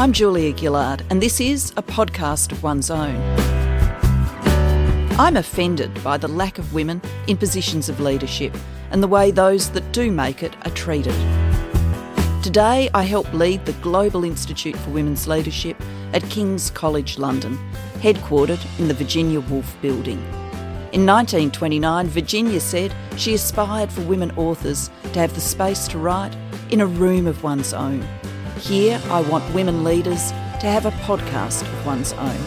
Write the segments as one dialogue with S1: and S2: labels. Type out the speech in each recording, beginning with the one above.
S1: I'm Julia Gillard, and this is a podcast of one's own. I'm offended by the lack of women in positions of leadership and the way those that do make it are treated. Today, I help lead the Global Institute for Women's Leadership at King's College London, headquartered in the Virginia Woolf Building. In 1929, Virginia said she aspired for women authors to have the space to write in a room of one's own. Here, I want women leaders to have a podcast of one's own.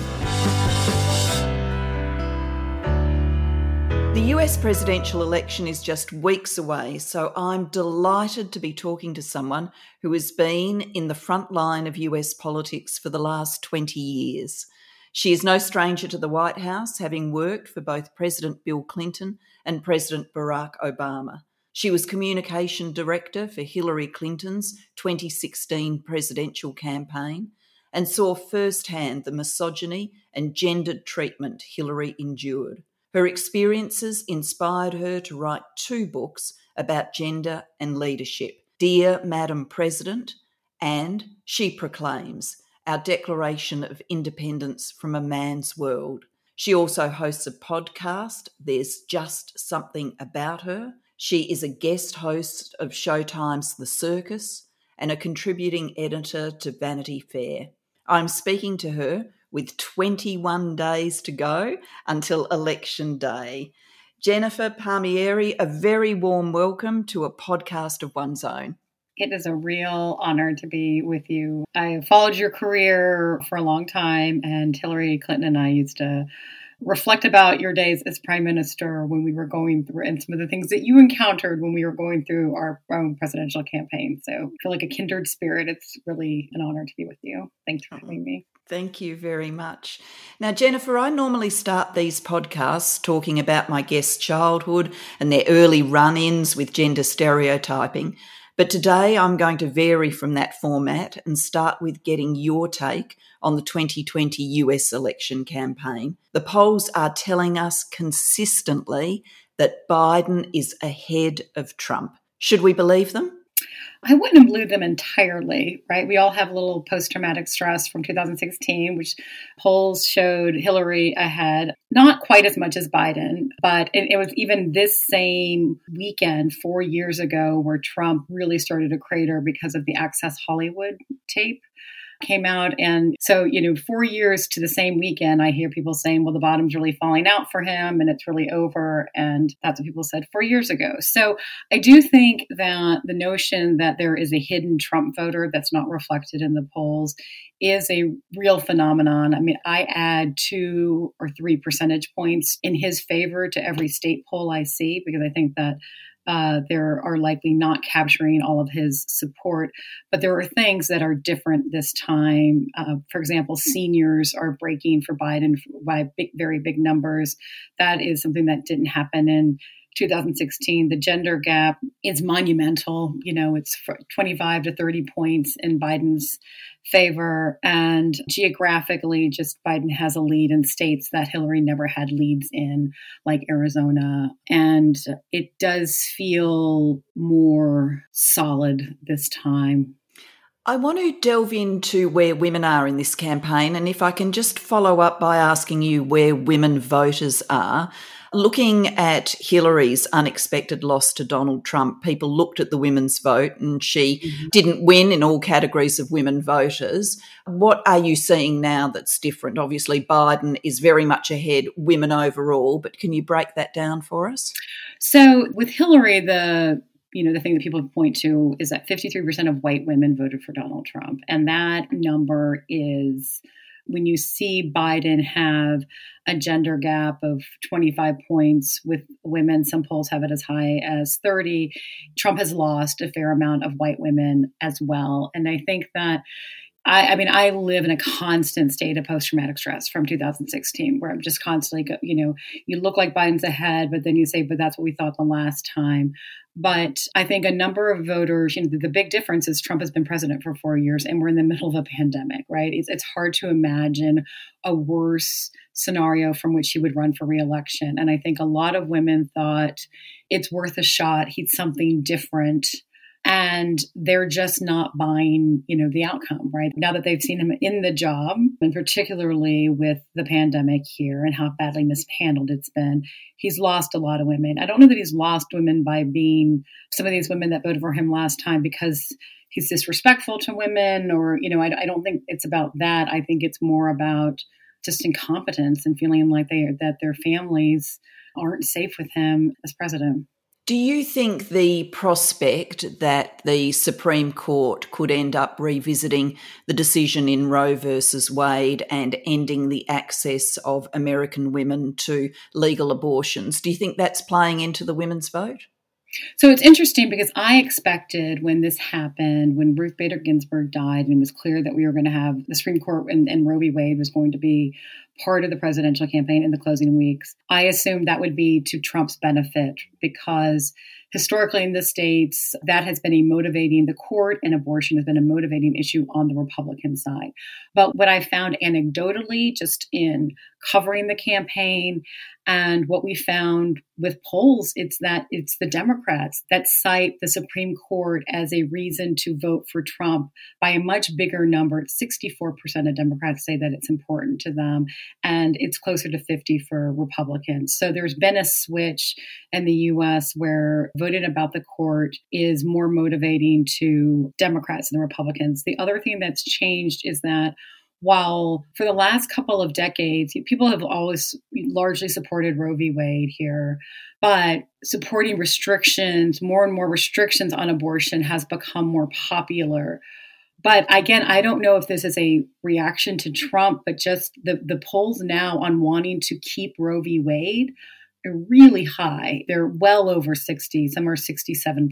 S1: The US presidential election is just weeks away, so I'm delighted to be talking to someone who has been in the front line of US politics for the last 20 years. She is no stranger to the White House, having worked for both President Bill Clinton and President Barack Obama. She was communication director for Hillary Clinton's 2016 presidential campaign and saw firsthand the misogyny and gendered treatment Hillary endured. Her experiences inspired her to write two books about gender and leadership Dear Madam President and She Proclaims Our Declaration of Independence from a Man's World. She also hosts a podcast, There's Just Something About Her, she is a guest host of Showtime's The Circus and a contributing editor to Vanity Fair. I'm speaking to her with 21 days to go until Election Day. Jennifer Palmieri, a very warm welcome to a podcast of one's own.
S2: It is a real honor to be with you. I followed your career for a long time, and Hillary Clinton and I used to reflect about your days as prime minister when we were going through and some of the things that you encountered when we were going through our own presidential campaign. So I feel like a kindred spirit. It's really an honor to be with you. Thanks for having me.
S1: Thank you very much. Now, Jennifer, I normally start these podcasts talking about my guests' childhood and their early run ins with gender stereotyping. But today I'm going to vary from that format and start with getting your take on the 2020 US election campaign. The polls are telling us consistently that Biden is ahead of Trump. Should we believe them?
S2: I wouldn't believe them entirely, right? We all have a little post traumatic stress from 2016, which polls showed Hillary ahead, not quite as much as Biden, but it, it, was even this same weekend four years ago where Trump really started to crater because of the Access Hollywood tape came out. And so, you know, four years to the same weekend, I hear people saying, well, the bottom's really falling out for him and it's really over. And that's what people said four years ago. So I do think that the notion that there is a hidden Trump voter that's not reflected in the polls is a real phenomenon. I mean, I add two or three percentage points in his favor to every state poll I see because I think that uh, there are likely not capturing all of his support. But there are things that are different this time. Uh, for example, seniors are breaking for Biden by big, very big numbers. That is something that didn't happen in 2016. The gender gap is monumental. You know, it's 25 to 30 points in Biden's favor. And geographically, just Biden has a lead in states that Hillary never had leads in, like Arizona. And it does feel more solid this time.
S1: I want to delve into where women are in this campaign, and if I can just follow up by asking you where women voters are. Looking at Hillary's unexpected loss to Donald Trump, people looked at the women's vote and she mm-hmm. didn't win in all categories of women voters. What are you seeing now that's different? Obviously, Biden is very much ahead, women overall, but can you break that down for us?
S2: So, with Hillary, the you know, the thing that people point to is that 53% of white women voted for Donald Trump. And that number is when you see Biden have a gender gap of 25 points with women, some polls have it as high as 30. Trump has lost a fair amount of white women as well. And I think that I, I, mean, I live in a constant state of post traumatic stress from 2016, where I'm just constantly, go, you know, you look like Biden's ahead, but then you say, but that's what we thought the last time. But I think a number of voters, you know, the, the big difference is Trump has been president for four years and we're in the middle of a pandemic, right? It's, it's hard to imagine a worse scenario from which he would run for reelection. And I think a lot of women thought it's worth a shot. He's something different and they're just not buying you know the outcome right? Now that they've seen him in the job and particularly with the pandemic here and how badly mishandled it's been he's lost a lot of women. I don't know that he's lost women by being some of these women that voted for him last time because he's disrespectful to women or you know i, I don't think it's about that. I think it's more about just incompetence and feeling like they that their families aren't safe with him as president
S1: do you think the prospect that the Supreme Court could end up revisiting the decision in Roe versus Wade and ending the access of American women to legal abortions, do you think that's playing into the women's vote?
S2: So it's interesting because I expected when this happened, when Ruth Bader Ginsburg died, and it was clear that we were going to have the Supreme Court and, and Roe v. Wade was going to be part of the presidential campaign in the closing weeks. I assumed that would be to Trump's benefit because historically in the states, that has been a motivating, the court and abortion has been a motivating issue on the Republican side. But what I found anecdotally, just in covering the campaign and what we found with polls, it's that it's the Democrats that cite the Supreme Court as a reason to vote for Trump by a much bigger number. 64% of Democrats say that it's important to them, and it's closer to 50 for Republicans. So there's been a switch in the US where voting about the court is more motivating to Democrats and the Republicans. The other thing that's changed is that while for the last couple of decades, people have always largely supported Roe v. Wade here, but supporting restrictions, more and more restrictions on abortion has become more popular. But again, I don't know if this is a reaction to Trump, but just the, the polls now on wanting to keep Roe v. Wade really high. They're well over 60, some are 67%.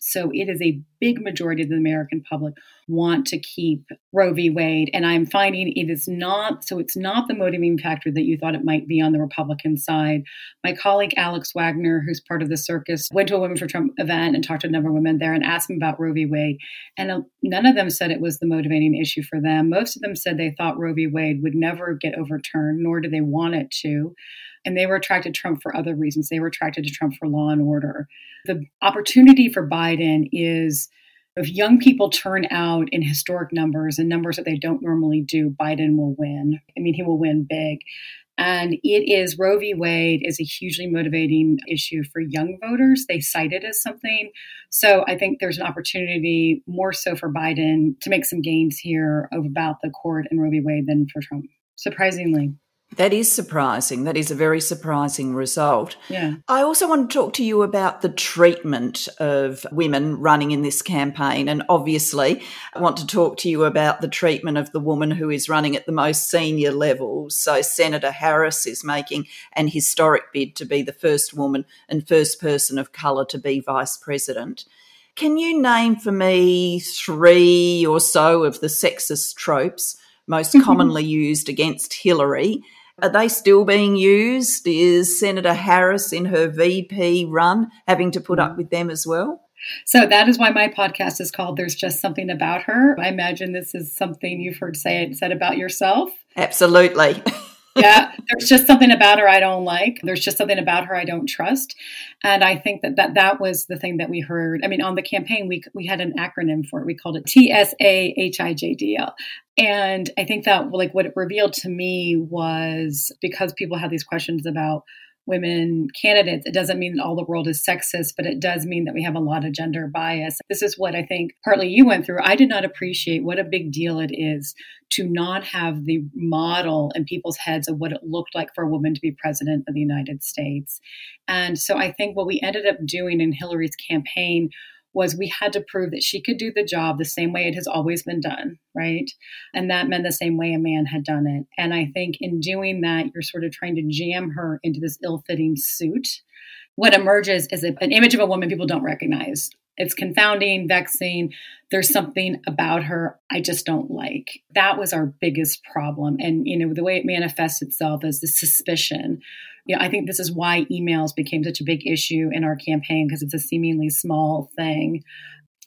S2: So it is a big majority of the American public want to keep Roe v. Wade. And I'm finding it is not, so it's not the motivating factor that you thought it might be on the Republican side. My colleague Alex Wagner, who's part of the circus, went to a Women for Trump event and talked to a number of women there and asked them about Roe v. Wade. And uh, none of them said it was the motivating issue for them. Most of them said they thought Roe v. Wade would never get overturned, nor do they want it to and they were attracted to Trump for other reasons. They were attracted to Trump for law and order. The opportunity for Biden is if young people turn out in historic numbers and numbers that they don't normally do, Biden will win. I mean, he will win big. And it is Roe v. Wade is a hugely motivating issue for young voters. They cite it as something. So I think there's an opportunity more so for Biden to make some gains here about the court and Roe v. Wade than for Trump, surprisingly.
S1: That is surprising. That is a very surprising result.
S2: Yeah.
S1: I also want to talk to you about the treatment of women running in this campaign. And obviously, I want to talk to you about the treatment of the woman who is running at the most senior level. So, Senator Harris is making an historic bid to be the first woman and first person of colour to be vice president. Can you name for me three or so of the sexist tropes most commonly used against Hillary? Are they still being used? Is Senator Harris in her VP run having to put up mm. with them as well?
S2: So that is why my podcast is called There's Just Something About Her. I imagine this is something you've heard say said about yourself.
S1: Absolutely.
S2: yeah, there's just something about her I don't like. There's just something about her I don't trust. And I think that that, that was the thing that we heard. I mean, on the campaign, we, we had an acronym for it. We called it T S A H I J D L. And I think that like what it revealed to me was because people have these questions about women candidates, it doesn't mean that all the world is sexist, but it does mean that we have a lot of gender bias. This is what I think partly you went through. I did not appreciate what a big deal it is to not have the model in people's heads of what it looked like for a woman to be president of the United States. And so I think what we ended up doing in Hillary's campaign was we had to prove that she could do the job the same way it has always been done, right? And that meant the same way a man had done it. And I think in doing that, you're sort of trying to jam her into this ill fitting suit. What emerges is an image of a woman people don't recognize. It's confounding, vexing. There's something about her I just don't like. That was our biggest problem. And, you know, the way it manifests itself is the suspicion you know, I think this is why emails became such a big issue in our campaign because it's a seemingly small thing.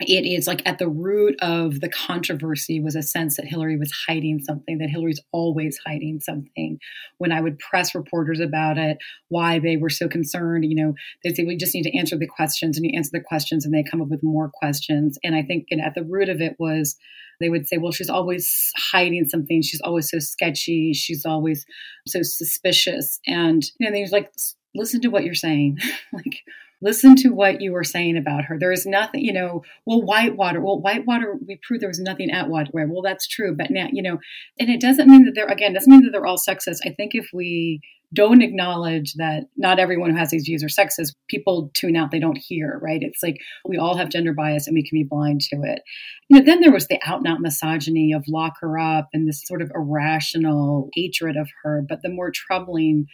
S2: It is like at the root of the controversy was a sense that Hillary was hiding something, that Hillary's always hiding something. When I would press reporters about it, why they were so concerned, you know, they say, we just need to answer the questions, and you answer the questions, and they come up with more questions. And I think and at the root of it was they would say, well, she's always hiding something. She's always so sketchy. She's always so suspicious. And, you know, they was like, listen to what you're saying. like, listen to what you were saying about her. There is nothing, you know, well, Whitewater, well, Whitewater, we proved there was nothing at Whitewater. Well, that's true. But now, you know, and it doesn't mean that they're, again, doesn't mean that they're all sexist. I think if we don't acknowledge that not everyone who has these views are sexist. People tune out, they don't hear, right? It's like we all have gender bias and we can be blind to it. You know, then there was the out and out misogyny of lock her up and this sort of irrational hatred of her. But the more troubling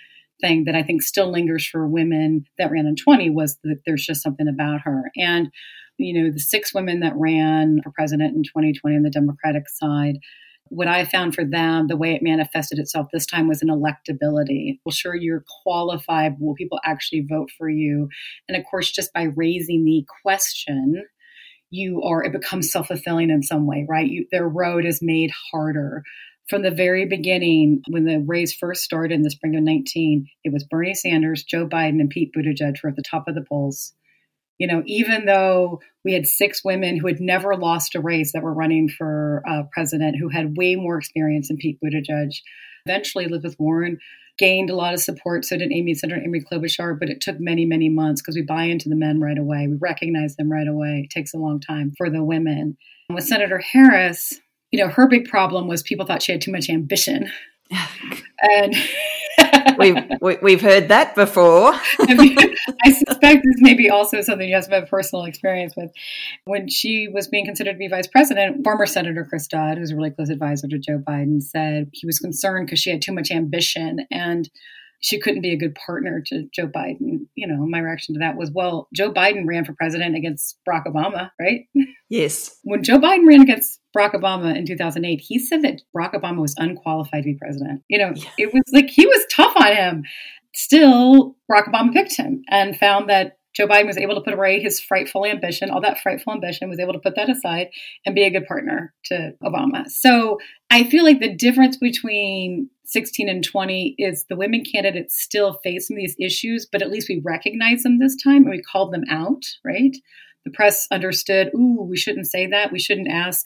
S2: thing that I think still lingers for women that ran in 20 was that there's just something about her. And, you know, the six women that ran for president in 2020 on the Democratic side, what I found for them, the way it manifested itself this time was an electability. Well, sure, you're qualified. Will people actually vote for you? And of course, just by raising the question, you are, it becomes self fulfilling in some way, right? You, their road is made harder. From the very beginning, when the race first started in the spring of 19, it was Bernie Sanders, Joe Biden, and Pete Buttigieg were at the top of the polls. You know, even though we had six women who had never lost a race that were running for uh, president, who had way more experience than Pete Buttigieg. Eventually, Elizabeth Warren gained a lot of support. So did Amy Senator Amy Klobuchar, but it took many, many months because we buy into the men right away. We recognize them right away. It takes a long time for the women. With Senator Harris, you know, her big problem was people thought she had too much ambition. and
S1: we've we've heard that before.
S2: I suspect this may be also something you have some personal experience with. When she was being considered to be vice president, former Senator Chris Dodd, who's a really close advisor to Joe Biden, said he was concerned because she had too much ambition and she couldn't be a good partner to Joe Biden. You know, my reaction to that was, well, Joe Biden ran for president against Barack Obama, right?
S1: Yes.
S2: When Joe Biden ran against Barack Obama in 2008, he said that Barack Obama was unqualified to be president. You know, yeah. it was like he was tough on him. Still, Barack Obama picked him and found that Joe Biden was able to put away his frightful ambition, all that frightful ambition, was able to put that aside and be a good partner to Obama. So I feel like the difference between 16 and 20 is the women candidates still face some of these issues, but at least we recognize them this time and we called them out, right? The press understood, ooh, we shouldn't say that. We shouldn't ask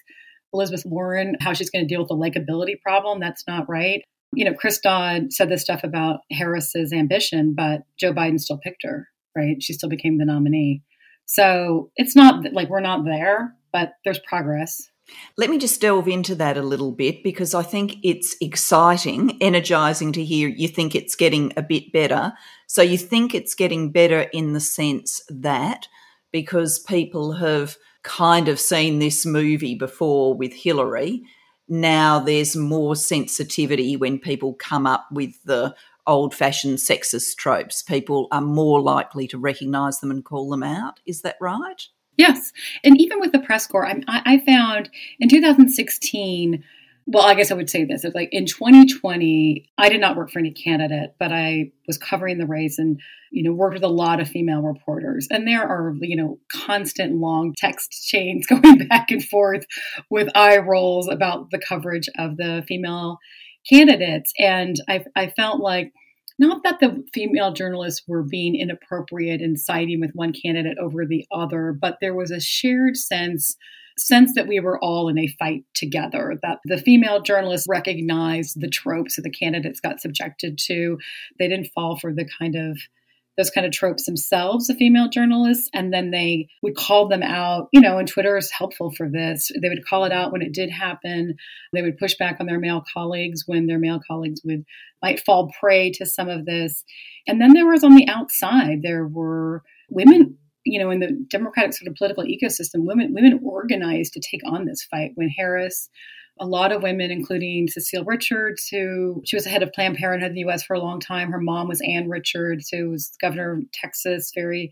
S2: Elizabeth Warren how she's going to deal with the likability problem. That's not right. You know, Chris Dodd said this stuff about Harris's ambition, but Joe Biden still picked her, right? She still became the nominee. So it's not like we're not there, but there's progress.
S1: Let me just delve into that a little bit because I think it's exciting, energizing to hear you think it's getting a bit better. So you think it's getting better in the sense that because people have kind of seen this movie before with Hillary, now there's more sensitivity when people come up with the old fashioned sexist tropes. People are more likely to recognize them and call them out. Is that right?
S2: Yes. And even with the press corps, I, I found in 2016, well, I guess I would say this. It's like in 2020, I did not work for any candidate, but I was covering the race and, you know, worked with a lot of female reporters. And there are, you know, constant long text chains going back and forth with eye rolls about the coverage of the female candidates. And I, I felt like, not that the female journalists were being inappropriate and siding with one candidate over the other, but there was a shared sense sense that we were all in a fight together, that the female journalists recognized the tropes that the candidates got subjected to. They didn't fall for the kind of those kind of tropes themselves, the female journalists, and then they would call them out. You know, and Twitter is helpful for this. They would call it out when it did happen. They would push back on their male colleagues when their male colleagues would might fall prey to some of this. And then there was on the outside, there were women you know, in the democratic sort of political ecosystem, women women organized to take on this fight. When Harris a lot of women, including Cecile Richards, who she was the head of Planned Parenthood in the U.S. for a long time. Her mom was Ann Richards, who was governor of Texas, very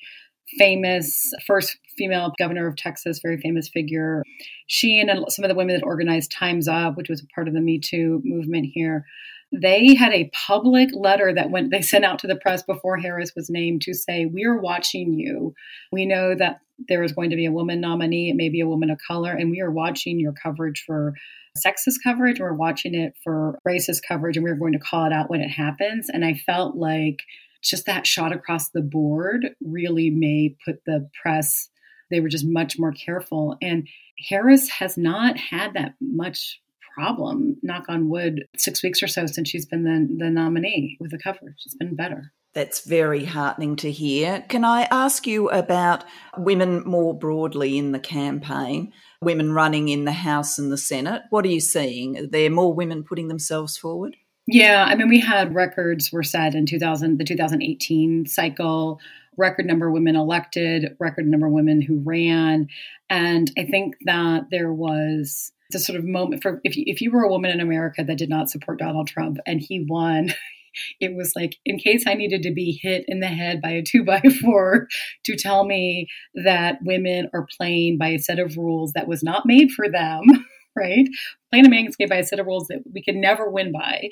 S2: famous, first female governor of Texas, very famous figure. She and some of the women that organized Times Up, which was a part of the Me Too movement here, they had a public letter that went they sent out to the press before Harris was named to say, We are watching you. We know that there is going to be a woman nominee, it may be a woman of color, and we are watching your coverage for sexist coverage, we're watching it for racist coverage, and we're going to call it out when it happens. And I felt like just that shot across the board really may put the press, they were just much more careful. And Harris has not had that much problem, knock on wood, six weeks or so since she's been the, the nominee with the coverage. It's been better.
S1: That's very heartening to hear. Can I ask you about women more broadly in the campaign? Women running in the House and the Senate. What are you seeing? Are there more women putting themselves forward?
S2: Yeah, I mean, we had records were set in 2000, the 2018 cycle. Record number of women elected, record number of women who ran, and I think that there was the sort of moment for if you, if you were a woman in America that did not support Donald Trump and he won, it was like in case I needed to be hit in the head by a two by four to tell me that women are playing by a set of rules that was not made for them, right? Playing a man's game by a set of rules that we could never win by.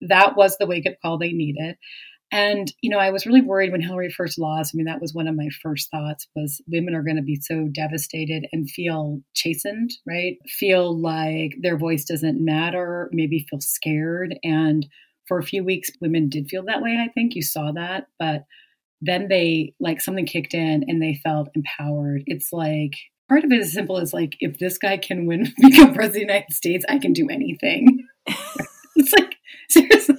S2: That was the wake up call they needed. And, you know, I was really worried when Hillary first lost. I mean, that was one of my first thoughts was women are going to be so devastated and feel chastened, right? Feel like their voice doesn't matter, maybe feel scared. And for a few weeks, women did feel that way. I think you saw that. But then they, like, something kicked in and they felt empowered. It's like, part of it is simple as, like, if this guy can win, become president of the United States, I can do anything. it's like, seriously,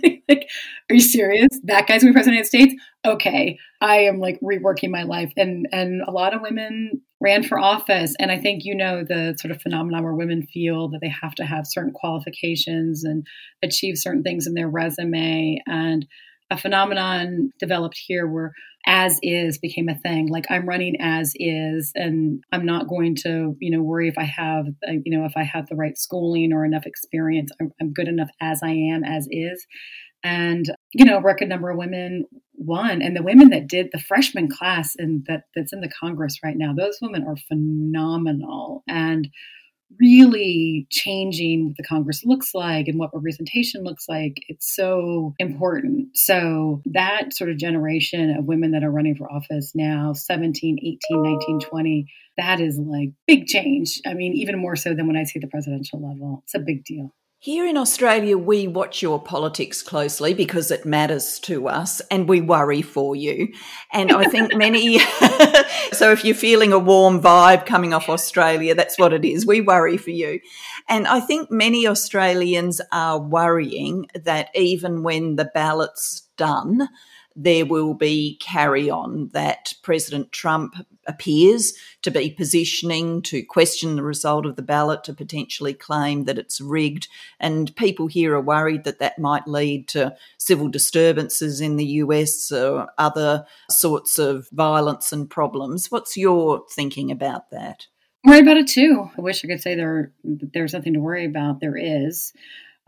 S2: you serious? That guy's gonna be president of the United States? Okay. I am like reworking my life. And and a lot of women ran for office. And I think you know the sort of phenomenon where women feel that they have to have certain qualifications and achieve certain things in their resume. And a phenomenon developed here where as is became a thing like i'm running as is and i'm not going to you know worry if i have uh, you know if i have the right schooling or enough experience i'm, I'm good enough as i am as is and you know record number of women won and the women that did the freshman class and that that's in the congress right now those women are phenomenal and really changing what the Congress looks like and what representation looks like. It's so important. So, that sort of generation of women that are running for office now 17, 18, 19, 20 that is like big change. I mean, even more so than when I see the presidential level. It's a big deal.
S1: Here in Australia, we watch your politics closely because it matters to us and we worry for you. And I think many, so if you're feeling a warm vibe coming off Australia, that's what it is. We worry for you. And I think many Australians are worrying that even when the ballot's done, there will be carry on that President Trump appears to be positioning to question the result of the ballot, to potentially claim that it's rigged. And people here are worried that that might lead to civil disturbances in the US or other sorts of violence and problems. What's your thinking about that?
S2: Worried about it too. I wish I could say there there's nothing to worry about. There is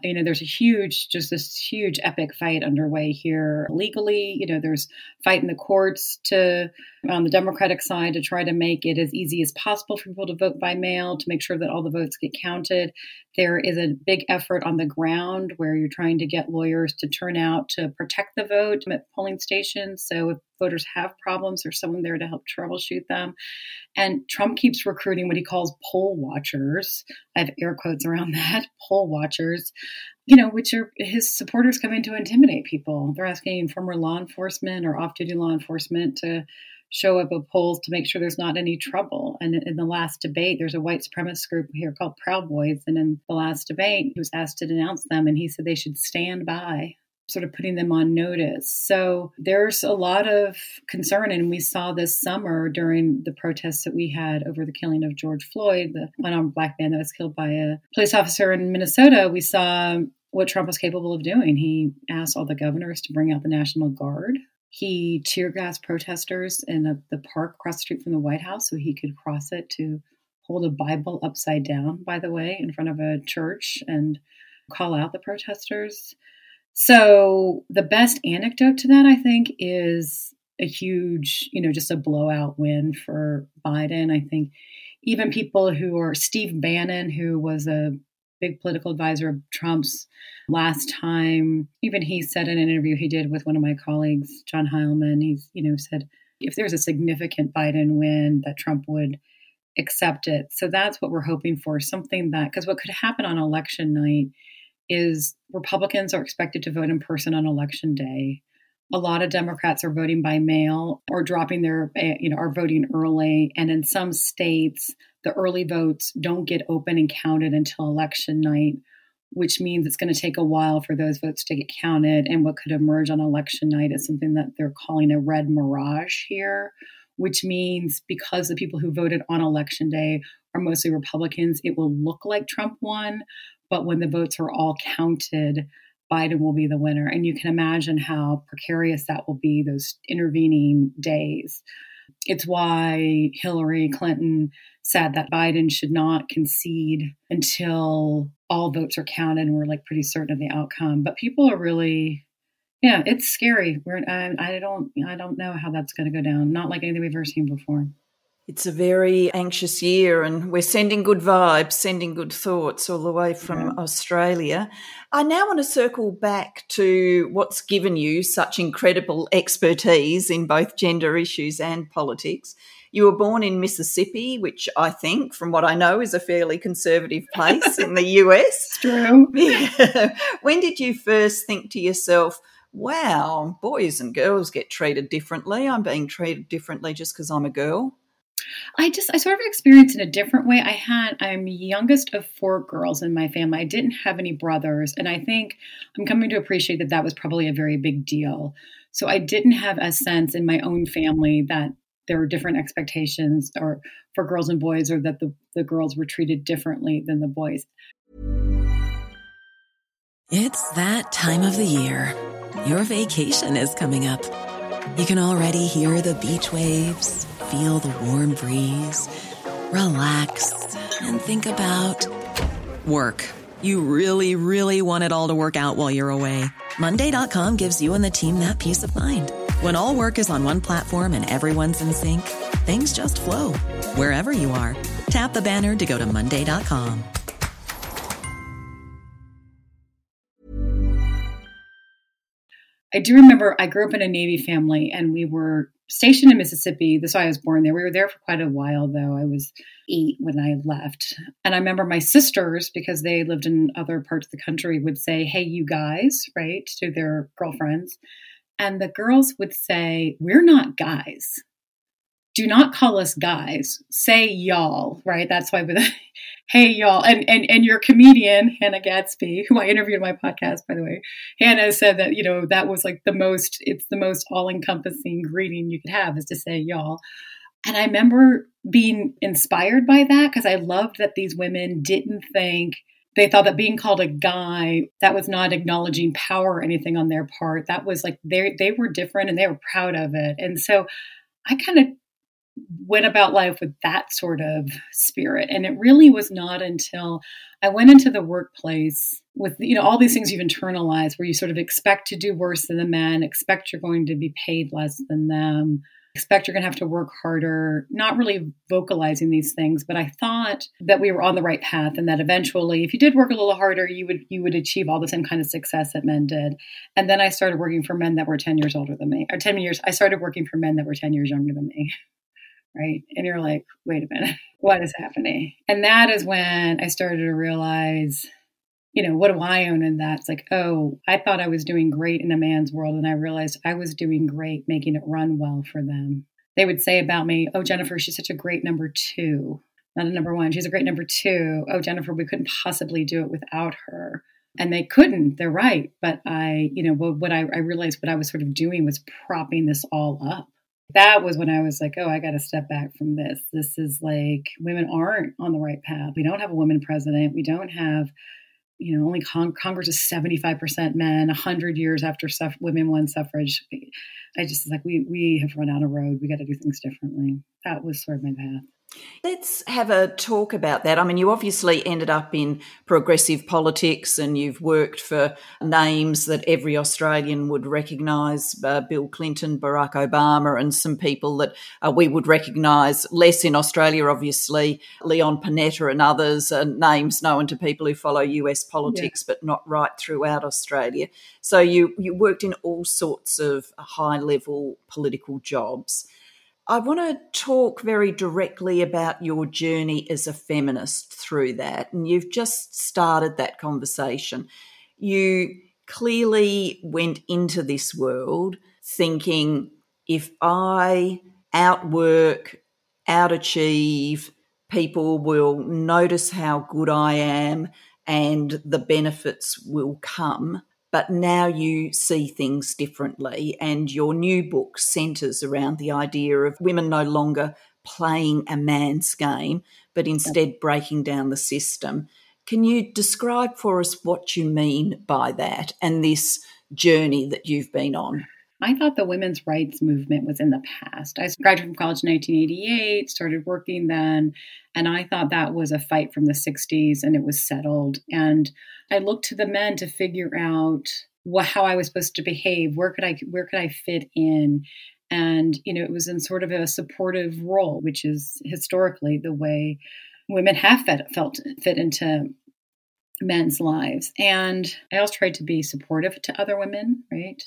S2: you know there's a huge just this huge epic fight underway here legally. You know there's fight in the courts to on the democratic side to try to make it as easy as possible for people to vote by mail to make sure that all the votes get counted. There is a big effort on the ground where you're trying to get lawyers to turn out to protect the vote at polling stations. So if voters have problems there's someone there to help troubleshoot them. And trump keeps recruiting what he calls poll watchers. I have air quotes around that poll watchers you know, which are his supporters come in to intimidate people. They're asking former law enforcement or off duty law enforcement to show up at polls to make sure there's not any trouble. And in the last debate, there's a white supremacist group here called Proud Boys. And in the last debate, he was asked to denounce them, and he said they should stand by sort of putting them on notice. So there's a lot of concern, and we saw this summer during the protests that we had over the killing of George Floyd, the unarmed black man that was killed by a police officer in Minnesota. We saw what Trump was capable of doing. He asked all the governors to bring out the National Guard. He tear gassed protesters in the, the park across the street from the White House so he could cross it to hold a Bible upside down, by the way, in front of a church and call out the protesters. So, the best anecdote to that, I think, is a huge, you know, just a blowout win for Biden. I think even people who are Steve Bannon, who was a big political advisor of Trump's last time. Even he said in an interview he did with one of my colleagues, John Heilemann, he's, you know, said if there's a significant Biden win, that Trump would accept it. So that's what we're hoping for something that, because what could happen on election night is Republicans are expected to vote in person on election day. A lot of Democrats are voting by mail or dropping their, eh, you know, are voting early. And in some states, the early votes don't get open and counted until election night, which means it's going to take a while for those votes to get counted. And what could emerge on election night is something that they're calling a red mirage here, which means because the people who voted on election day are mostly Republicans, it will look like Trump won. But when the votes are all counted, Biden will be the winner. And you can imagine how precarious that will be those intervening days. It's why Hillary Clinton said that Biden should not concede until all votes are counted and we're like pretty certain of the outcome. But people are really, yeah, it's scary. We're I, I don't I don't know how that's going to go down. Not like anything we've ever seen before.
S1: It's a very anxious year, and we're sending good vibes, sending good thoughts all the way from yeah. Australia. I now want to circle back to what's given you such incredible expertise in both gender issues and politics. You were born in Mississippi, which I think, from what I know, is a fairly conservative place in the US.
S2: It's true.
S1: When did you first think to yourself, wow, boys and girls get treated differently? I'm being treated differently just because I'm a girl?
S2: I just I sort of experienced in a different way. I had I'm youngest of four girls in my family. I didn't have any brothers, and I think I'm coming to appreciate that that was probably a very big deal. So I didn't have a sense in my own family that there were different expectations or for girls and boys or that the, the girls were treated differently than the boys.
S3: It's that time of the year. Your vacation is coming up. You can already hear the beach waves feel the warm breeze, relax, and think about work. You really, really want it all to work out while you're away. Monday.com gives you and the team that peace of mind. When all work is on one platform and everyone's in sync, things just flow wherever you are. Tap the banner to go to Monday.com.
S2: I do remember I grew up in a Navy family and we were stationed in Mississippi. That's why I was born there. We were there for quite a while, though. I was eight when I left. And I remember my sisters, because they lived in other parts of the country, would say, Hey, you guys, right, to their girlfriends. And the girls would say, We're not guys. Do not call us guys. Say y'all, right? That's why with hey y'all. And and and your comedian, Hannah Gadsby, who I interviewed on my podcast, by the way, Hannah said that, you know, that was like the most, it's the most all-encompassing greeting you could have is to say y'all. And I remember being inspired by that because I loved that these women didn't think they thought that being called a guy that was not acknowledging power or anything on their part. That was like they they were different and they were proud of it. And so i kind of went about life with that sort of spirit. And it really was not until i went into the workplace with you know all these things you've internalized where you sort of expect to do worse than the men expect you're going to be paid less than them expect you're going to have to work harder, not really vocalizing these things, but I thought that we were on the right path and that eventually if you did work a little harder, you would you would achieve all the same kind of success that men did. And then I started working for men that were 10 years older than me. Or 10 years I started working for men that were 10 years younger than me. Right? And you're like, "Wait a minute. What is happening?" And that is when I started to realize you know, what do I own in that? It's like, oh, I thought I was doing great in a man's world, and I realized I was doing great making it run well for them. they would say about me, "Oh, Jennifer, she's such a great number two, not a number one. She's a great number two. Oh, Jennifer, we couldn't possibly do it without her." And they couldn't. They're right. But I, you know, what I, I realized what I was sort of doing was propping this all up. That was when I was like, oh, I got to step back from this. This is like women aren't on the right path. We don't have a woman president. We don't have you know, only con- Congress is 75% men, 100 years after suff- women won suffrage. I just like, we, we have run out of road. We got to do things differently. That was sort of my path.
S1: Let's have a talk about that. I mean, you obviously ended up in progressive politics and you've worked for names that every Australian would recognise uh, Bill Clinton, Barack Obama, and some people that uh, we would recognise less in Australia, obviously, Leon Panetta and others, uh, names known to people who follow US politics, yeah. but not right throughout Australia. So you, you worked in all sorts of high level political jobs. I want to talk very directly about your journey as a feminist through that. And you've just started that conversation. You clearly went into this world thinking if I outwork, outachieve, people will notice how good I am and the benefits will come but now you see things differently. And your new book centers around the idea of women no longer playing a man's game, but instead breaking down the system. Can you describe for us what you mean by that and this journey that you've been on?
S2: I thought the women's rights movement was in the past. I graduated from college in 1988, started working then, and I thought that was a fight from the 60s and it was settled. And I looked to the men to figure out what, how I was supposed to behave, where could I where could I fit in? And you know, it was in sort of a supportive role, which is historically the way women have felt, felt fit into men's lives. And I also tried to be supportive to other women, right?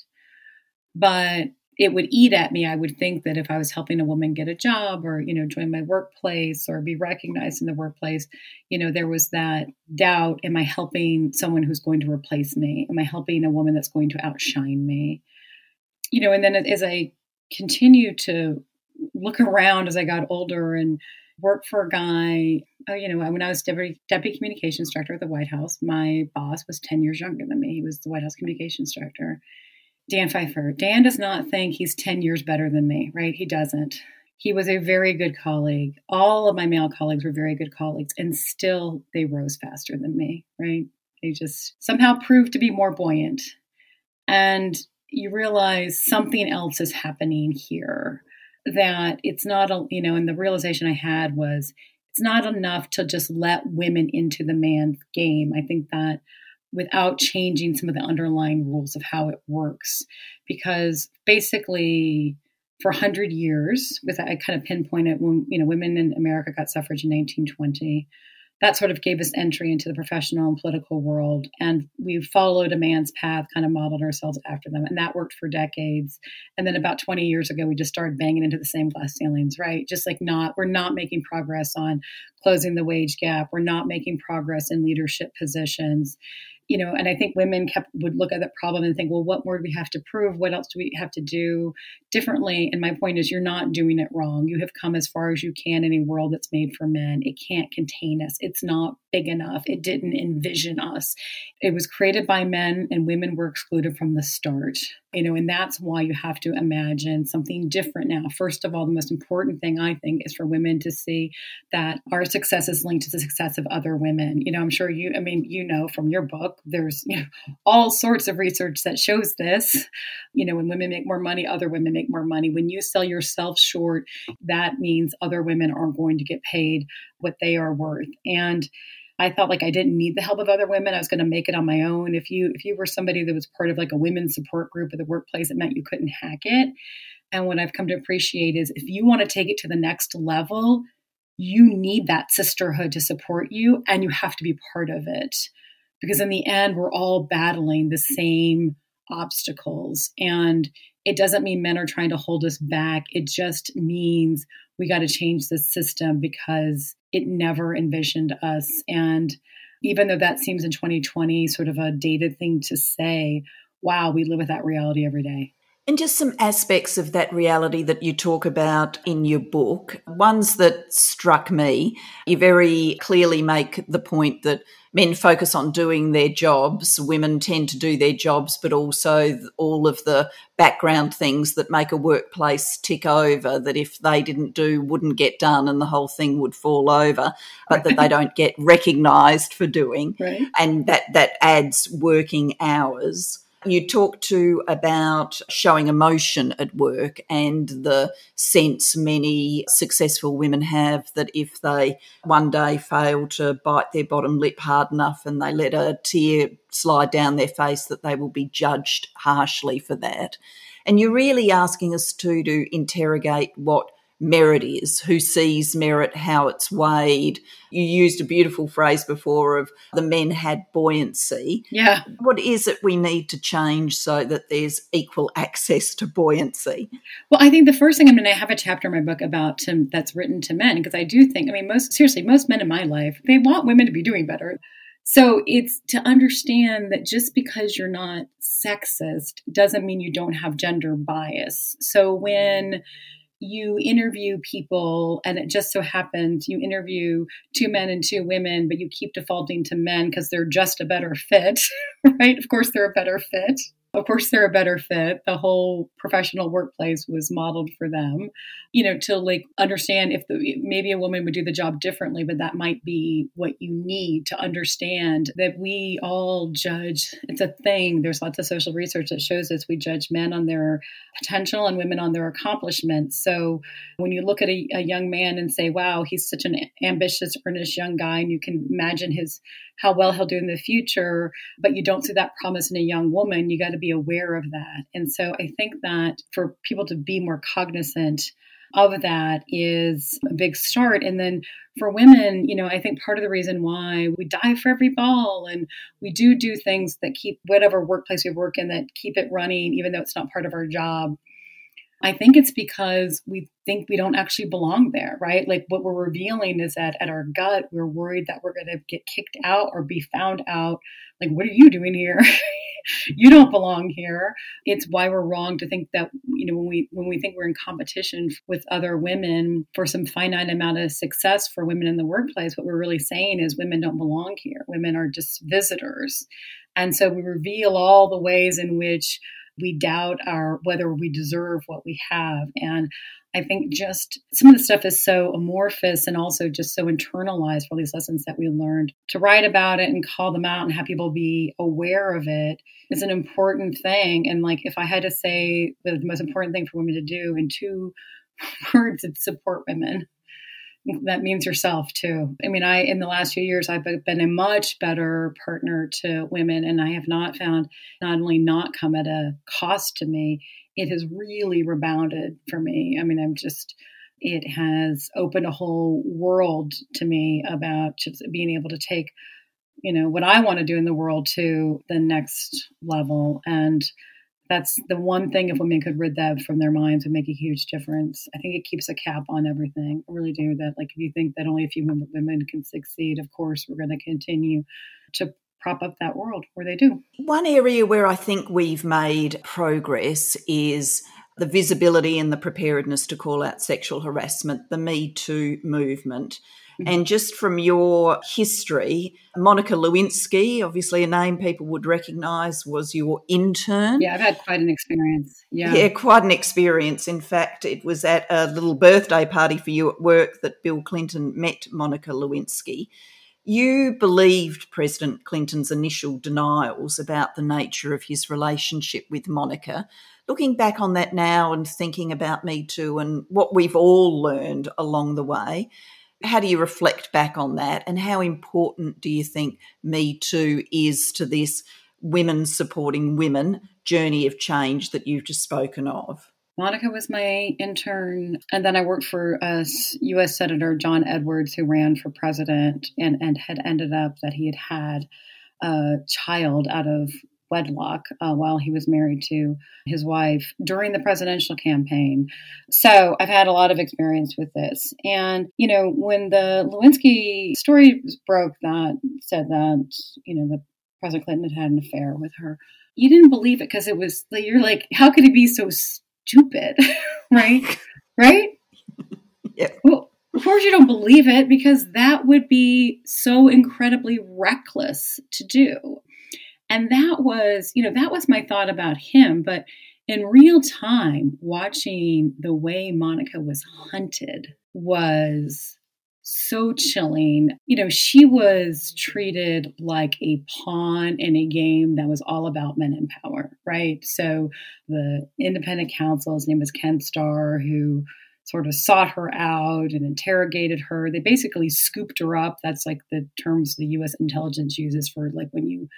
S2: but it would eat at me. I would think that if I was helping a woman get a job or, you know, join my workplace or be recognized in the workplace, you know, there was that doubt. Am I helping someone who's going to replace me? Am I helping a woman that's going to outshine me? You know, and then as I continue to look around as I got older and work for a guy, uh, you know, when I was deputy, deputy communications director at the White House, my boss was 10 years younger than me. He was the White House communications director Dan Pfeiffer. Dan does not think he's 10 years better than me, right? He doesn't. He was a very good colleague. All of my male colleagues were very good colleagues, and still they rose faster than me, right? They just somehow proved to be more buoyant. And you realize something else is happening here that it's not a you know and the realization i had was it's not enough to just let women into the man's game i think that without changing some of the underlying rules of how it works. Because basically, for 100 years, with I kind of pinpointed when you know women in America got suffrage in 1920, that sort of gave us entry into the professional and political world. And we followed a man's path, kind of modeled ourselves after them. And that worked for decades. And then about 20 years ago, we just started banging into the same glass ceilings, right? Just like not, we're not making progress on closing the wage gap. We're not making progress in leadership positions you know, and I think women kept would look at that problem and think, well, what more do we have to prove? What else do we have to do differently? And my point is, you're not doing it wrong. You have come as far as you can in a world that's made for men. It can't contain us. It's not big enough. It didn't envision us. It was created by men, and women were excluded from the start. You know, and that's why you have to imagine something different now. First of all, the most important thing I think is for women to see that our success is linked to the success of other women. You know, I'm sure you, I mean, you know from your book, there's you know, all sorts of research that shows this. You know, when women make more money, other women make more money. When you sell yourself short, that means other women aren't going to get paid what they are worth. And I felt like I didn't need the help of other women. I was going to make it on my own. If you if you were somebody that was part of like a women's support group at the workplace, it meant you couldn't hack it. And what I've come to appreciate is if you want to take it to the next level, you need that sisterhood to support you and you have to be part of it. Because in the end, we're all battling the same obstacles. And it doesn't mean men are trying to hold us back. It just means we got to change the system because it never envisioned us. And even though that seems in 2020 sort of a dated thing to say, wow, we live with that reality every day.
S1: And just some aspects of that reality that you talk about in your book, ones that struck me. You very clearly make the point that men focus on doing their jobs, women tend to do their jobs, but also all of the background things that make a workplace tick over that if they didn't do wouldn't get done and the whole thing would fall over, but that they don't get recognized for doing.
S2: Right.
S1: And that, that adds working hours. You talk to about showing emotion at work and the sense many successful women have that if they one day fail to bite their bottom lip hard enough and they let a tear slide down their face, that they will be judged harshly for that. And you're really asking us to to interrogate what merit is, who sees merit, how it's weighed. You used a beautiful phrase before of the men had buoyancy.
S2: Yeah.
S1: What is it we need to change so that there's equal access to buoyancy?
S2: Well, I think the first thing I'm going to have a chapter in my book about to, that's written to men because I do think, I mean, most seriously, most men in my life, they want women to be doing better. So it's to understand that just because you're not sexist doesn't mean you don't have gender bias. So when you interview people and it just so happens you interview two men and two women but you keep defaulting to men because they're just a better fit right? Of course they're a better fit of course they're a better fit. The whole professional workplace was modeled for them. You know to like understand if the, maybe a woman would do the job differently but that might be what you need to understand that we all judge. It's a thing. There's lots of social research that shows us we judge men on their potential and women on their accomplishments. So when you look at a, a young man and say wow he's such an ambitious earnest young guy and you can imagine his how well he'll do in the future but you don't see that promise in a young woman you got to be aware of that and so i think that for people to be more cognizant of that is a big start. And then for women, you know, I think part of the reason why we die for every ball and we do do things that keep whatever workplace we work in that keep it running, even though it's not part of our job. I think it's because we think we don't actually belong there, right? Like what we're revealing is that at our gut, we're worried that we're going to get kicked out or be found out. Like, what are you doing here? you don't belong here. It's why we're wrong to think that you know when we when we think we're in competition with other women for some finite amount of success for women in the workplace, what we're really saying is women don't belong here. Women are just visitors. And so we reveal all the ways in which we doubt our whether we deserve what we have and I think just some of the stuff is so amorphous and also just so internalized for these lessons that we learned. To write about it and call them out and have people be aware of it is an important thing. And like, if I had to say the most important thing for women to do in two words, it's support women. That means yourself too. I mean, I, in the last few years, I've been a much better partner to women, and I have not found not only not come at a cost to me, it has really rebounded for me. I mean, I'm just, it has opened a whole world to me about just being able to take, you know, what I want to do in the world to the next level. And that's the one thing if women could rid that from their minds would make a huge difference. I think it keeps a cap on everything. I really do that. Like if you think that only a few women can succeed, of course we're going to continue to prop up that world where they do.
S1: One area where I think we've made progress is the visibility and the preparedness to call out sexual harassment, the Me Too movement. And just from your history, Monica Lewinsky, obviously a name people would recognize, was your intern.
S2: Yeah, I've had quite an experience. Yeah.
S1: Yeah, quite an experience. In fact, it was at a little birthday party for you at work that Bill Clinton met Monica Lewinsky. You believed President Clinton's initial denials about the nature of his relationship with Monica. Looking back on that now and thinking about Me Too and what we've all learned along the way, how do you reflect back on that? And how important do you think Me Too is to this women supporting women journey of change that you've just spoken of?
S2: Monica was my intern, and then I worked for uh, U.S. Senator John Edwards, who ran for president, and and had ended up that he had had a child out of wedlock uh, while he was married to his wife during the presidential campaign. So I've had a lot of experience with this. And, you know, when the Lewinsky story broke that said that, you know, the President Clinton had had an affair with her. You didn't believe it because it was you're like, how could he be so stupid? right? right?
S1: Yeah.
S2: Well, of course you don't believe it because that would be so incredibly reckless to do. And that was, you know, that was my thought about him. But in real time, watching the way Monica was hunted was so chilling. You know, she was treated like a pawn in a game that was all about men in power, right? So the independent counsel, his name was Ken Starr, who sort of sought her out and interrogated her. They basically scooped her up. That's like the terms the US intelligence uses for like when you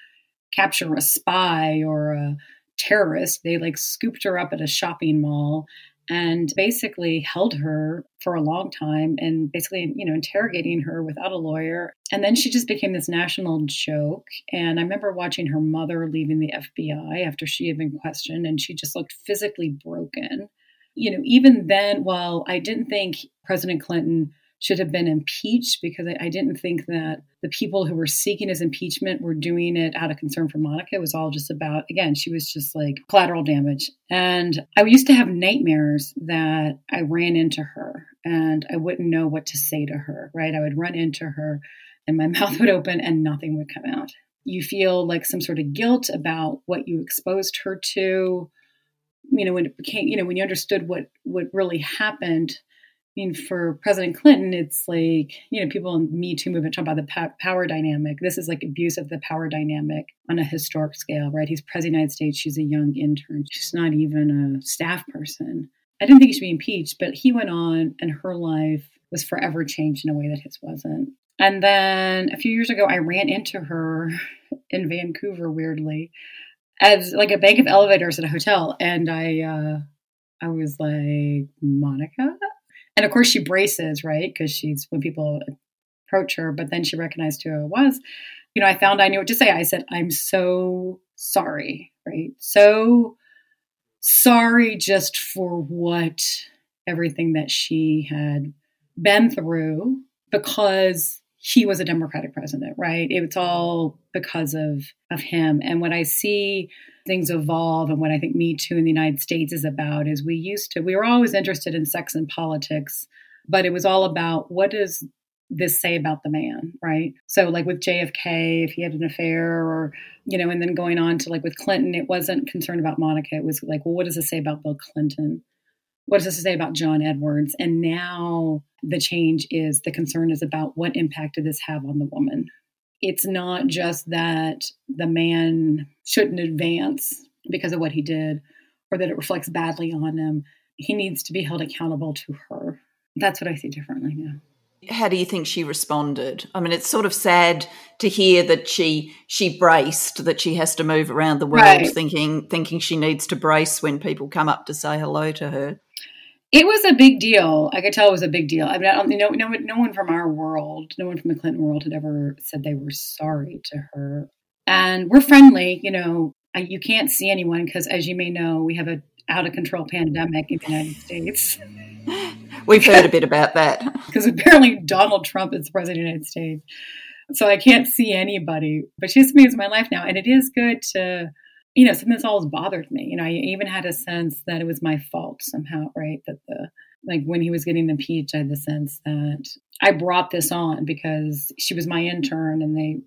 S2: capture a spy or a terrorist. They like scooped her up at a shopping mall and basically held her for a long time and basically, you know, interrogating her without a lawyer. And then she just became this national joke. And I remember watching her mother leaving the FBI after she had been questioned, and she just looked physically broken. You know, even then, while I didn't think President Clinton should have been impeached because I, I, didn't think that the people who were seeking his impeachment were doing it out of concern for Monica. It was all just about, again, she was just like collateral damage. And I used to have nightmares that I ran into her and I wouldn't know what to say to her, right? I would run into her and my mouth would open and nothing would come out. You feel like some sort of guilt about what you exposed her to. You know, when it became, you know, when you understood what what really happened, I mean, for President Clinton, it's like, you know, people in Me Too movement talk about the power dynamic. This is like abuse of the power dynamic on a historic scale, right? He's president of the United States. She's a young intern. She's not even a staff person. I didn't think he should be impeached, but he went on and her life was forever changed in a way that his wasn't. And then a few years ago, I ran into her in Vancouver, weirdly, as like a bank of elevators at a hotel. And I, uh, I was like, Monica? And of course, she braces, right? Because she's when people approach her, but then she recognized who it was. You know, I found I knew what to say. I said, I'm so sorry, right? So sorry just for what everything that she had been through because he was a democratic president right it's all because of of him and when i see things evolve and what I think Me Too in the United States is about is we used to, we were always interested in sex and politics, but it was all about what does this say about the man, right? So, like with JFK, if he had an affair, or, you know, and then going on to like with Clinton, it wasn't concerned about Monica. It was like, well, what does this say about Bill Clinton? What does this say about John Edwards? And now the change is the concern is about what impact did this have on the woman? it's not just that the man shouldn't advance because of what he did or that it reflects badly on him. He needs to be held accountable to her. That's what I see differently now.
S1: How do you think she responded? I mean, it's sort of sad to hear that she she braced that she has to move around the world right. thinking thinking she needs to brace when people come up to say hello to her.
S2: It was a big deal. I could tell it was a big deal. I mean, I no, no, no one from our world, no one from the Clinton world had ever said they were sorry to her. And we're friendly, you know. I, you can't see anyone because, as you may know, we have a out of control pandemic in the United States.
S1: We've heard a bit about that
S2: because apparently Donald Trump is the president of the United States. So I can't see anybody. But she's me as my life now, and it is good to you know, something that's always bothered me. You know, I even had a sense that it was my fault somehow, right? That the like when he was getting impeached, I had the sense that I brought this on because she was my intern and they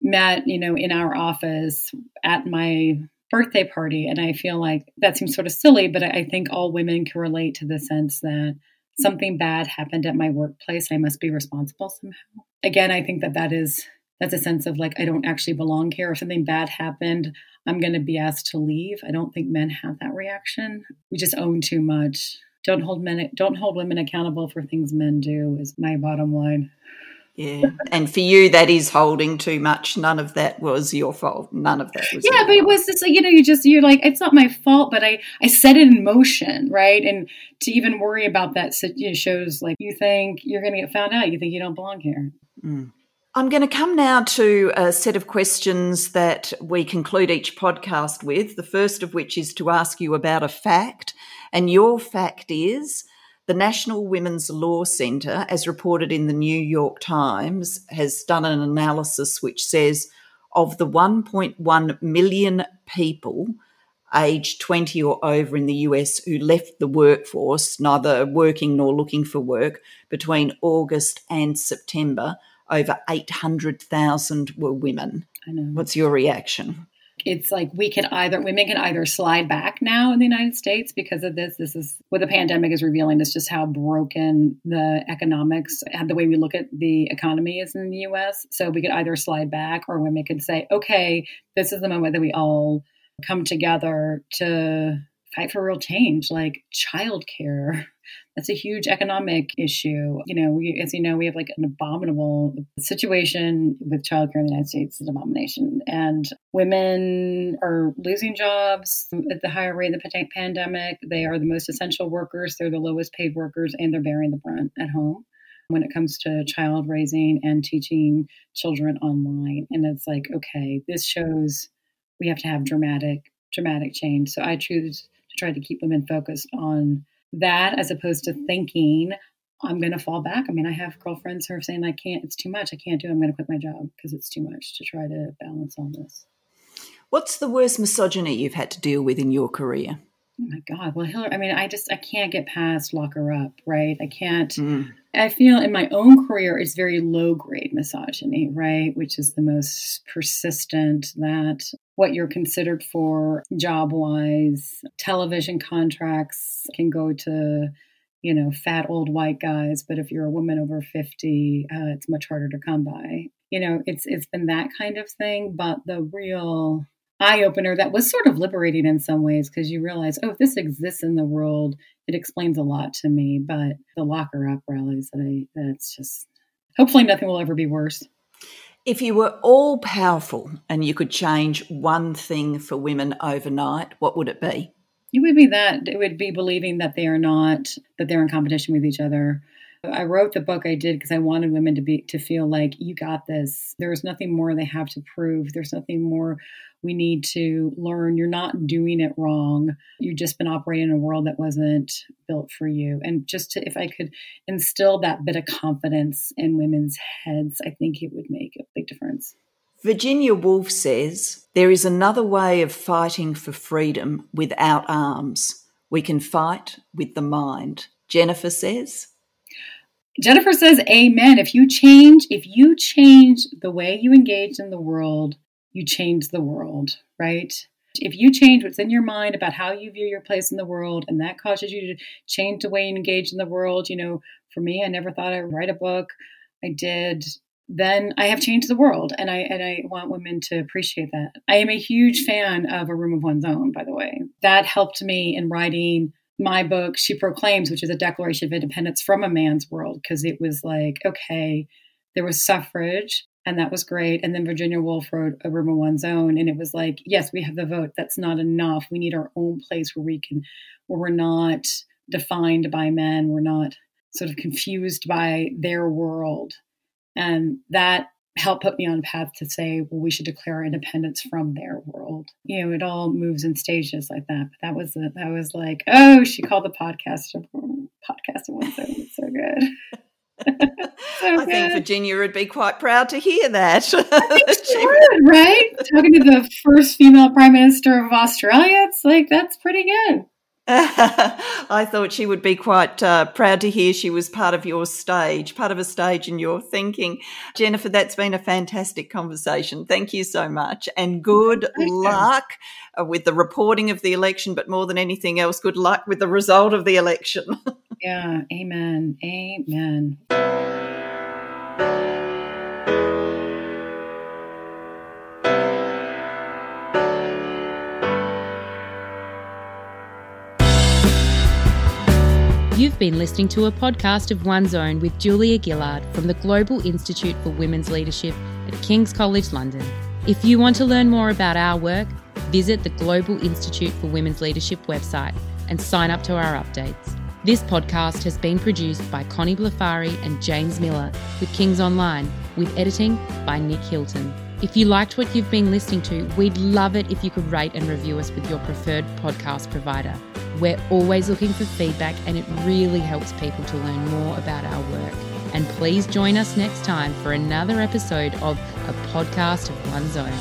S2: met, you know, in our office at my birthday party. And I feel like that seems sort of silly, but I think all women can relate to the sense that something bad happened at my workplace. I must be responsible somehow. Again, I think that that is that's a sense of like I don't actually belong here. If something bad happened, I'm going to be asked to leave. I don't think men have that reaction. We just own too much. Don't hold men don't hold women accountable for things men do is my bottom line.
S1: Yeah. And for you that is holding too much. None of that was your fault. None of that was
S2: Yeah, but it was just you know, you just you're like, it's not my fault, but I I set it in motion, right? And to even worry about that you know, shows like you think you're gonna get found out, you think you don't belong here.
S1: Mm. I'm going to come now to a set of questions that we conclude each podcast with. The first of which is to ask you about a fact. And your fact is the National Women's Law Centre, as reported in the New York Times, has done an analysis which says of the 1.1 million people aged 20 or over in the US who left the workforce, neither working nor looking for work, between August and September, over 800,000 were women.
S2: I know.
S1: What's your reaction?
S2: it's like we can either women can either slide back now in the United States because of this. This is what the pandemic is revealing is just how broken the economics and the way we look at the economy is in the US. So we could either slide back or women could say, okay, this is the moment that we all come together to fight for real change, like childcare. That's a huge economic issue. You know, we, as you know, we have like an abominable situation with childcare in the United States, an abomination. And women are losing jobs at the higher rate of the pandemic. They are the most essential workers, they're the lowest paid workers, and they're bearing the brunt at home when it comes to child raising and teaching children online. And it's like, okay, this shows we have to have dramatic, dramatic change. So I choose to try to keep women focused on that as opposed to thinking I'm going to fall back. I mean, I have girlfriends who are saying I can't, it's too much. I can't do it. I'm going to quit my job because it's too much to try to balance all this.
S1: What's the worst misogyny you've had to deal with in your career?
S2: Oh my God. Well, Hillary, I mean, I just, I can't get past lock her up, right? I can't, mm. I feel in my own career, it's very low grade misogyny, right? Which is the most persistent that what you're considered for job wise, television contracts can go to, you know, fat old white guys. But if you're a woman over 50, uh, it's much harder to come by. You know, it's, it's been that kind of thing. But the real, eye opener that was sort of liberating in some ways because you realize, oh, this exists in the world, it explains a lot to me. But the locker up rallies that I that's just hopefully nothing will ever be worse.
S1: If you were all powerful and you could change one thing for women overnight, what would it be?
S2: It would be that it would be believing that they are not that they're in competition with each other I wrote the book I did because I wanted women to be to feel like you got this. There's nothing more they have to prove. There's nothing more we need to learn. You're not doing it wrong. You've just been operating in a world that wasn't built for you. And just to, if I could instill that bit of confidence in women's heads, I think it would make a big difference.
S1: Virginia Woolf says there is another way of fighting for freedom without arms. We can fight with the mind. Jennifer says
S2: Jennifer says, Amen. If you change, if you change the way you engage in the world, you change the world, right? If you change what's in your mind about how you view your place in the world, and that causes you to change the way you engage in the world, you know, for me, I never thought I'd write a book. I did. Then I have changed the world, and I and I want women to appreciate that. I am a huge fan of A Room of One's Own, by the way. That helped me in writing my book, She Proclaims, which is a declaration of independence from a man's world, because it was like, okay, there was suffrage, and that was great. And then Virginia Woolf wrote A Room of One's Own, and it was like, yes, we have the vote. That's not enough. We need our own place where we can, where we're not defined by men, we're not sort of confused by their world. And that helped put me on a path to say, well, we should declare our independence from their world. You know, it all moves in stages like that. But that was a, that was like, oh, she called the podcast a podcast one It's so good.
S1: I think Virginia would be quite proud to hear that.
S2: she would, right? Talking to the first female prime minister of Australia, it's like that's pretty good.
S1: I thought she would be quite uh, proud to hear she was part of your stage, part of a stage in your thinking. Jennifer, that's been a fantastic conversation. Thank you so much. And good luck uh, with the reporting of the election, but more than anything else, good luck with the result of the election.
S2: yeah, amen. Amen.
S4: You've been listening to a podcast of One's Own with Julia Gillard from the Global Institute for Women's Leadership at King's College London. If you want to learn more about our work, visit the Global Institute for Women's Leadership website and sign up to our updates. This podcast has been produced by Connie Blafari and James Miller with King's Online, with editing by Nick Hilton. If you liked what you've been listening to, we'd love it if you could rate and review us with your preferred podcast provider. We're always looking for feedback, and it really helps people to learn more about our work. And please join us next time for another episode of A Podcast of One's Own.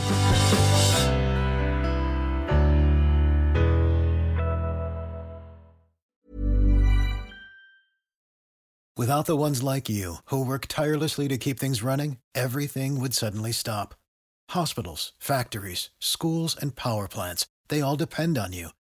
S5: Without the ones like you, who work tirelessly to keep things running, everything would suddenly stop. Hospitals, factories, schools, and power plants, they all depend on you.